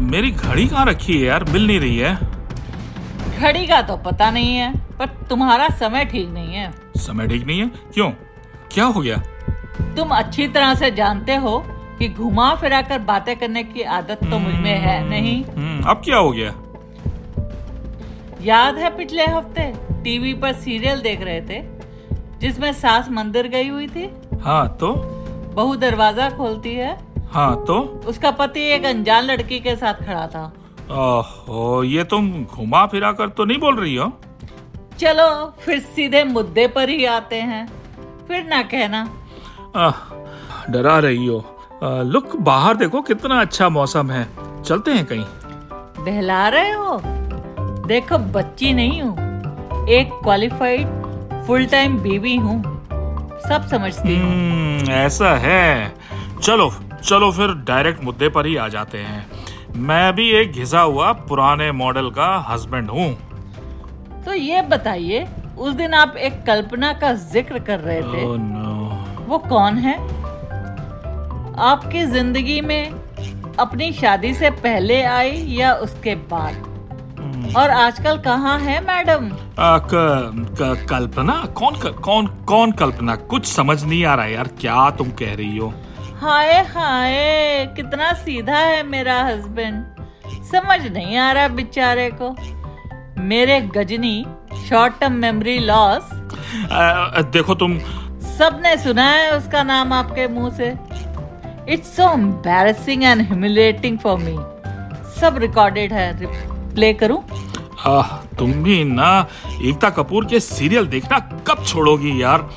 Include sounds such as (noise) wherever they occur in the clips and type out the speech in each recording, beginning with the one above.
मेरी घड़ी कहाँ रखी है यार? मिल नहीं रही है। घड़ी का तो पता नहीं है पर तुम्हारा समय ठीक नहीं है। समय ठीक नहीं है? क्यों? क्या हो गया? तुम अच्छी तरह से जानते हो कि घुमा फिरा कर बातें करने की आदत तो मुझमें है नहीं। हम्म, अब क्या हो गया? याद है पिछले हफ़्ते टीवी पर सीरियल देख रहे थे जिसमें सास मंदिर गई हुई थी? हाँ तो? बहू दरवाज़ा खोलती है हाँ तो? उसका पति एक अनजान लड़की के साथ खड़ा था। ओहो ये तुम घुमा फिरा कर तो नहीं बोल रही हो? चलो फिर सीधे मुद्दे पर ही आते हैं। फिर ना कहना। आह, डरा रही हो। आ, लुक बाहर देखो कितना अच्छा मौसम है। चलते हैं कहीं। बहला रहे हो? देखो बच्ची नहीं हूँ। एक क्वालिफाइड फुल टाइम बीवी हूँ। सब समझती हूँ। हम्म, ऐसा है। चलो चलो फिर डायरेक्ट मुद्दे पर ही आ जाते हैं। मैं भी एक घिसा हुआ पुराने मॉडल का हस्बैंड हूँ। तो ये बताइए उस दिन आप एक कल्पना का ज़िक्र कर रहे थे। ओह नो वो कौन है? आपकी ज़िंदगी में अपनी शादी से पहले आई या उसके बाद? और आजकल कहाँ है मैडम? आ, क, क, कल्पना? कौन कौन कौन कल्पना? कुछ समझ नहीं आ रहा यार क्या तुम कह रही हो? हाय हाय कितना सीधा है मेरा हस्बैंड समझ नहीं आ रहा बेचारे को। मेरे Ghajini short term memory loss देखो तुम। सबने सुना है उसका नाम आपके मुँह से। It's so embarrassing and humiliating for me सब रिकॉर्डेड है। प्ले करूँ? आ, तुम भी ना एकता कपूर के सीरियल देखना कब छोड़ोगी यार।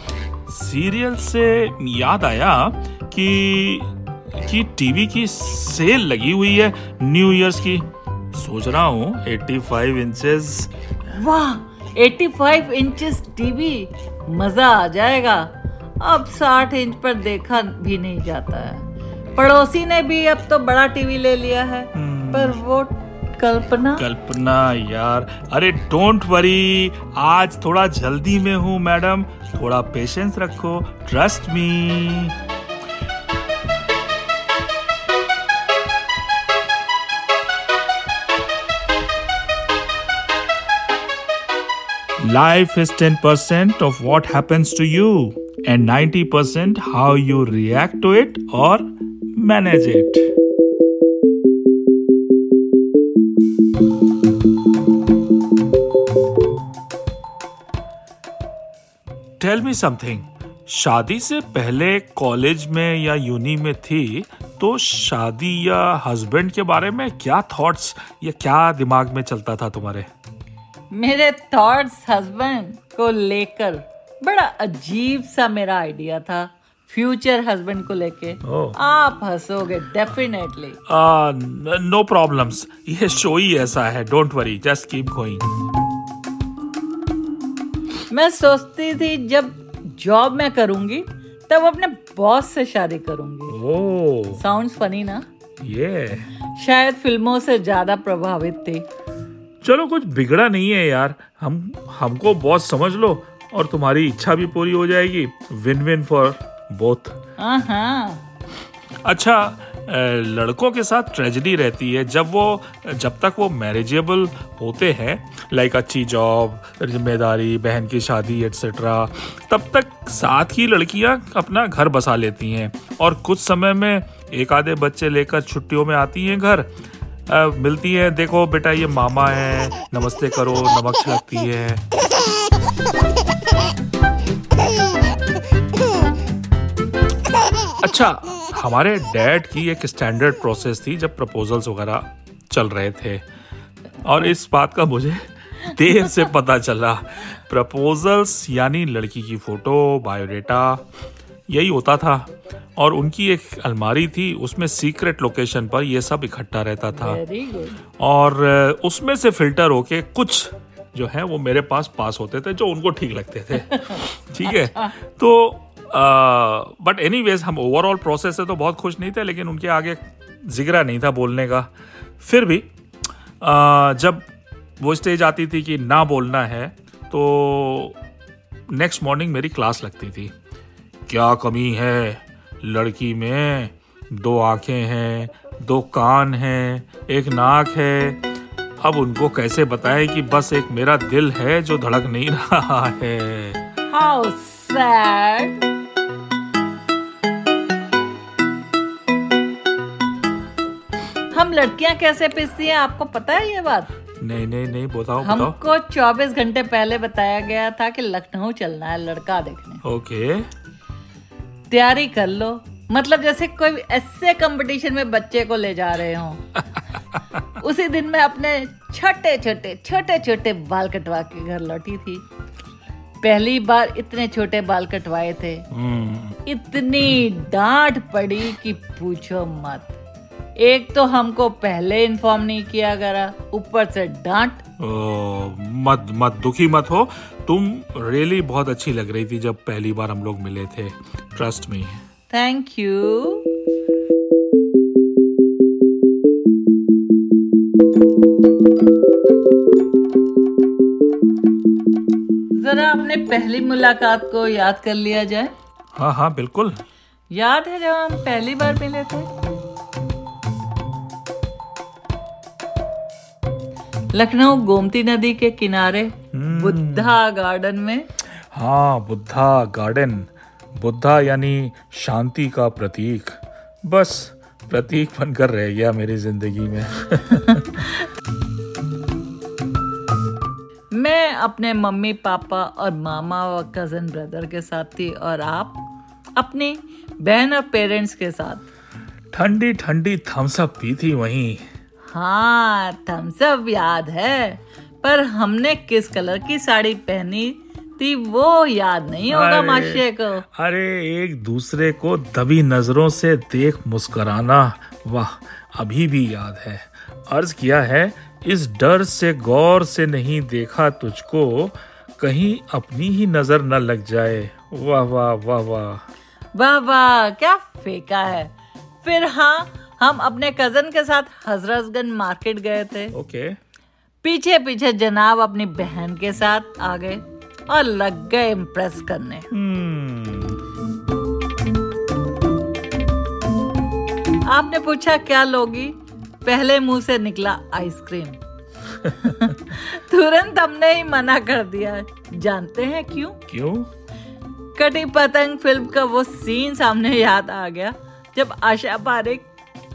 सीरियल से याद आया कि कि टीवी की सेल लगी हुई है न्यू ईयर्स की। सोच रहा हूँ 85 इंचेस। वाह 85 इंचेस टीवी मज़ा आ जाएगा। अब 60 इंच पर देखा भी नहीं जाता है। पड़ोसी ने भी अब तो बड़ा टीवी ले लिया है पर वो कल्पना? कल्पना यार। अरे डोंट वरी आज थोड़ा जल्दी में हूँ मैडम। थोड़ा पेशेंस रखो trust me Life is 10% of what happens to you and 90% how you react to it or manage it. Tell me something शादी से पहले कॉलेज में या यूनी में थी तो शादी या हस्बैंड के बारे में क्या थॉट्स या क्या दिमाग में चलता था तुम्हारे मेरे थॉट्स हस्बैंड को लेकर बड़ा अजीब सा मेरा आइडिया था फ्यूचर हस्बैंड को लेके। ओह। आप हंसोगे डेफिनेटली नो प्रॉब्लम्स ये शो ही ऐसा है don't worry just keep going मैं सोचती थी जब जॉब मैं करूँगी तब अपने बॉस से शादी करूँगी। साउंड्स फनी ना? ये yeah. शायद फ़िल्मों से ज़्यादा प्रभावित थी। चलो कुछ बिगड़ा नहीं है यार। हम हमको बॉस समझ लो और तुम्हारी इच्छा भी पूरी हो जाएगी। विन विन फॉर बोथ हाँ अच्छा लड़कों के साथ ट्रेजेडी रहती है। जब वो जब तक वो मैरिजेबल होते हैं लाइक अच्छी जॉब ज़िम्मेदारी बहन की शादी एट्सेट्रा तब तक साथ ही लड़कियाँ अपना घर बसा लेती हैं। और कुछ समय में एक आधे बच्चे लेकर छुट्टियों में आती हैं घर। अ, मिलती है। देखो बेटा ये मामा है। नमस्ते करो नमक छिड़कती है। अच्छा हमारे डैड की एक स्टैंडर्ड प्रोसेस थी जब प्रपोजल्स वगैरह चल रहे थे। और इस बात का मुझे देर से पता चला। प्रपोजल्स यानी लड़की की फ़ोटो बायोडेटा यही होता था। और उनकी एक अलमारी थी उसमें सीक्रेट लोकेशन पर यह सब इकट्ठा रहता था। और उसमें से फ़िल्टर होके कुछ जो है वो मेरे पास पास होते थे जो उनको ठीक लगते थे। (laughs) ठीक है? अच्छा। तो बट एनी वेज हम ओवरऑल प्रोसेस से तो बहुत खुश नहीं थे लेकिन उनके आगे जिगरा नहीं था बोलने का। फिर भी अ, जब वो स्टेज आती थी कि ना बोलना है तो नेक्स्ट मॉर्निंग मेरी क्लास लगती थी। क्या कमी है? लड़की में दो आँखें हैं दो कान हैं एक नाक है। अब उनको कैसे बताएँ कि बस एक मेरा दिल है जो धड़क नहीं रहा है? हाउ सैड हम लड़कियाँ कैसे पिसती हैं? आपको पता है ये बात? नहीं नहीं नहीं बताओ हमको 24 घंटे पहले बताया गया था कि लखनऊ चलना है लड़का देखने। ओके। तैयारी कर लो। मतलब जैसे कोई ऐसे कंपटीशन में बच्चे को ले जा रहे हो। (laughs) उसी दिन मैं अपने छोटे छोटे छोटे छोटे बाल कटवा के घर लौटी थी। पहली बार इतने छोटे बाल कटवाए थे। हम्म। इतनी डांट पड़ी कि पूछो मत। एक तो हमको पहले इन्फॉर्म नहीं किया गया ऊपर से डांट। मत मत दुखी मत हो। तुम रियली बहुत अच्छी लग रही थी जब पहली बार हम लोग मिले थे। ट्रस्ट मी थैंक यू जरा अपने पहली मुलाकात को याद कर लिया जाए। हाँ हाँ बिल्कुल। याद है जब हम पहली बार मिले थे? लखनऊ गोमती नदी के किनारे बुद्धा गार्डन में। हाँ बुद्धा गार्डन। बुद्धा यानी शांति का प्रतीक। बस प्रतीक बनकर रह गया मेरी ज़िंदगी में। (laughs) मैं अपने मम्मी पापा और मामा और कज़न ब्रदर के साथ थी और आप अपनी बहन और पेरेंट्स के साथ। ठंडी ठंडी थम्स अप पी थी वहीं। हाँ थम्सअप याद है। पर हमने किस कलर की साड़ी पहनी थी वो याद नहीं होगा। माशे को। अरे एक दूसरे को दबी नज़रों से देख मुस्कराना वाह अभी भी याद है। अर्ज़ किया है इस डर से गौर से नहीं देखा तुझको कहीं अपनी ही नज़र न लग जाए। वाह वाह वाह वाह। वाह वाह क्या फेंका है। फिर हाँ हम अपने कज़न के साथ हजरतगंज मार्केट गए थे। Okay okay. पीछे पीछे जनाब अपनी बहन के साथ आ गए। और लग गए इम्प्रेस करने। हम्म। आपने पूछा क्या लोगी? पहले मुँह से निकला आइसक्रीम (laughs) तुरंत हमने ही मना कर दिया। जानते हैं क्यों? क्यों? कटी पतंग फ़िल्म का वो सीन सामने याद आ गया जब आशा पारिक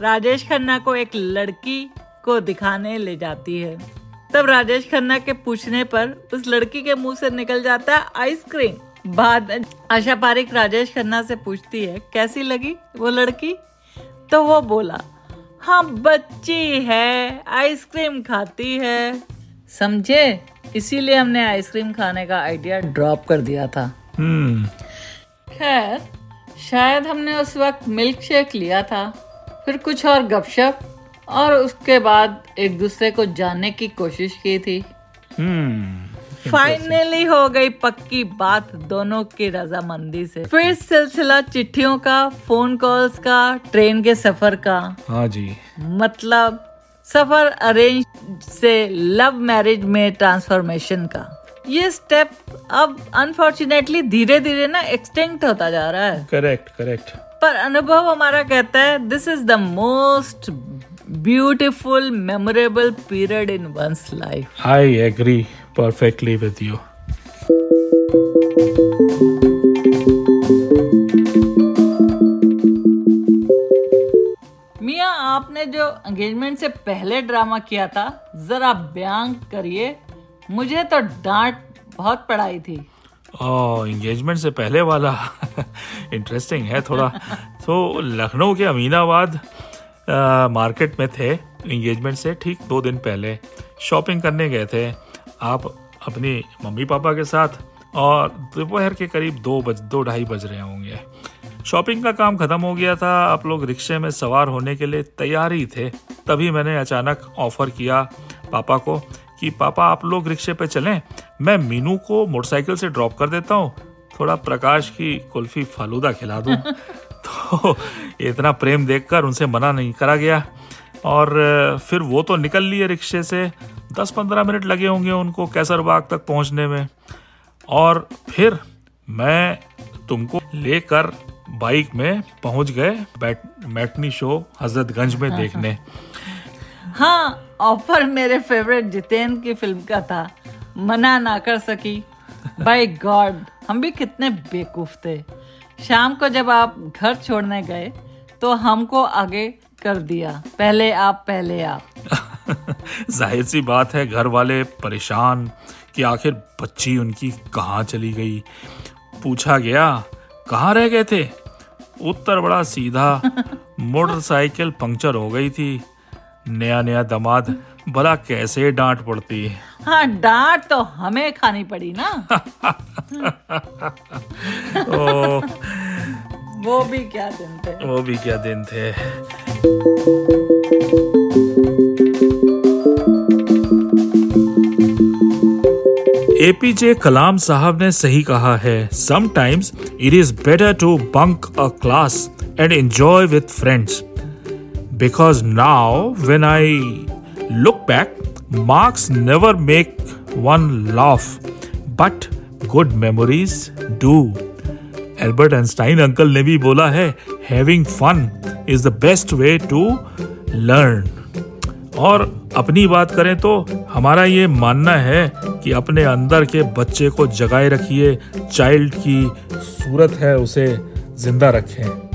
राजेश खन्ना को एक लड़की को दिखाने ले जाती है। तब राजेश खन्ना के पूछने पर उस लड़की के मुँह से निकल जाता है आइसक्रीम। बाद आशा पारिक राजेश खन्ना से पूछती है कैसी लगी वो लड़की? तो वो बोला हाँ बच्ची है आइसक्रीम खाती है। समझे? इसीलिए हमने आइसक्रीम खाने का आइडिया ड्रॉप कर दिया था। हम्म। खैर शायद हमने उस वक्त मिल्क शेक लिया था फिर कुछ और गपशप। और उसके बाद एक दूसरे को जानने की कोशिश की थी। हम्म फाइनली हो गई पक्की बात दोनों की रजामंदी से। फिर सिलसिला चिट्ठियों का फ़ोन कॉल्स का ट्रेन के सफ़र का। हाँ जी। मतलब सफ़र अरेंज से लव मैरिज में ट्रांसफॉर्मेशन का। ये स्टेप अब अनफॉर्चुनेटली धीरे धीरे ना एक्सटेंट होता जा रहा है। करेक्ट करेक्ट पर अनुभव हमारा कहता है this is the most beautiful memorable period in one's life I agree perfectly with you मिया आपने जो एंगेजमेंट से पहले ड्रामा किया था जरा बयान करिए। मुझे तो डांट बहुत पड़ाई थी। एंगेजमेंट से पहले वाला। (laughs) इंटरेस्टिंग है थोड़ा। (laughs) तो लखनऊ के अमीनाबाद मार्केट में थे इंगेजमेंट से ठीक दो दिन पहले। शॉपिंग करने गए थे। आप अपनी मम्मी पापा के साथ और दोपहर के करीब दो बज, दो ढाई बज रहे होंगे। शॉपिंग का काम खत्म हो गया था। आप लोग रिक्शे में सवार होने के लिए तैयार ही थे। तभी मैंने अचानक ऑफ़र किया पापा को कि, पापा, आप लोग रिक्शे पे चलें। मैं मीनू को मोटरसाइकिल से ड्रॉप कर देता हूँ। थोड़ा प्रकाश की कुल्फी फालूदा खिला दूँ। (laughs) तो (laughs) इतना प्रेम देखकर उनसे मना नहीं करा गया। और फिर वो तो निकल लिए रिक्शे से। दस पंद्रह मिनट लगे होंगे उनको कैसरबाग तक पहुँचने में। और फिर मैं तुमको लेकर बाइक में पहुँच गए मैटनी शो हजरतगंज में देखने। हाँ ऑफ़र मेरे फेवरेट जितेंद्र की फ़िल्म का था। मना ना कर सकी। (laughs) बाय गॉड हम भी कितने बेवकूफ़ थे। शाम को जब आप घर छोड़ने गए तो हमको आगे कर दिया। पहले आप पहले आप। (laughs) ज़ाहिर सी बात है घर वाले परेशान कि आखिर बच्ची उनकी कहाँ चली गई। पूछा गया कहाँ रह गए थे? उत्तर बड़ा सीधा (laughs) मोटरसाइकिल पंक्चर हो गई थी। नया नया दमाद भला कैसे डांट पड़ती हाँ। डांट तो हमें खानी पड़ी ना। ओ, वो भी क्या दिन थे। वो भी क्या दिन थे। एपीजे कलाम साहब ने सही कहा है sometimes it is better to bunk a class and enjoy with friends because now when I look back, marks never make one laugh, but good memories do. Albert Einstein uncle ने भी बोला है having fun is the best way to learn और अपनी बात करें तो हमारा ये मानना है कि अपने अंदर के बच्चे को जगाए रखिए चाइल्ड की सूरत है उसे ज़िंदा रखें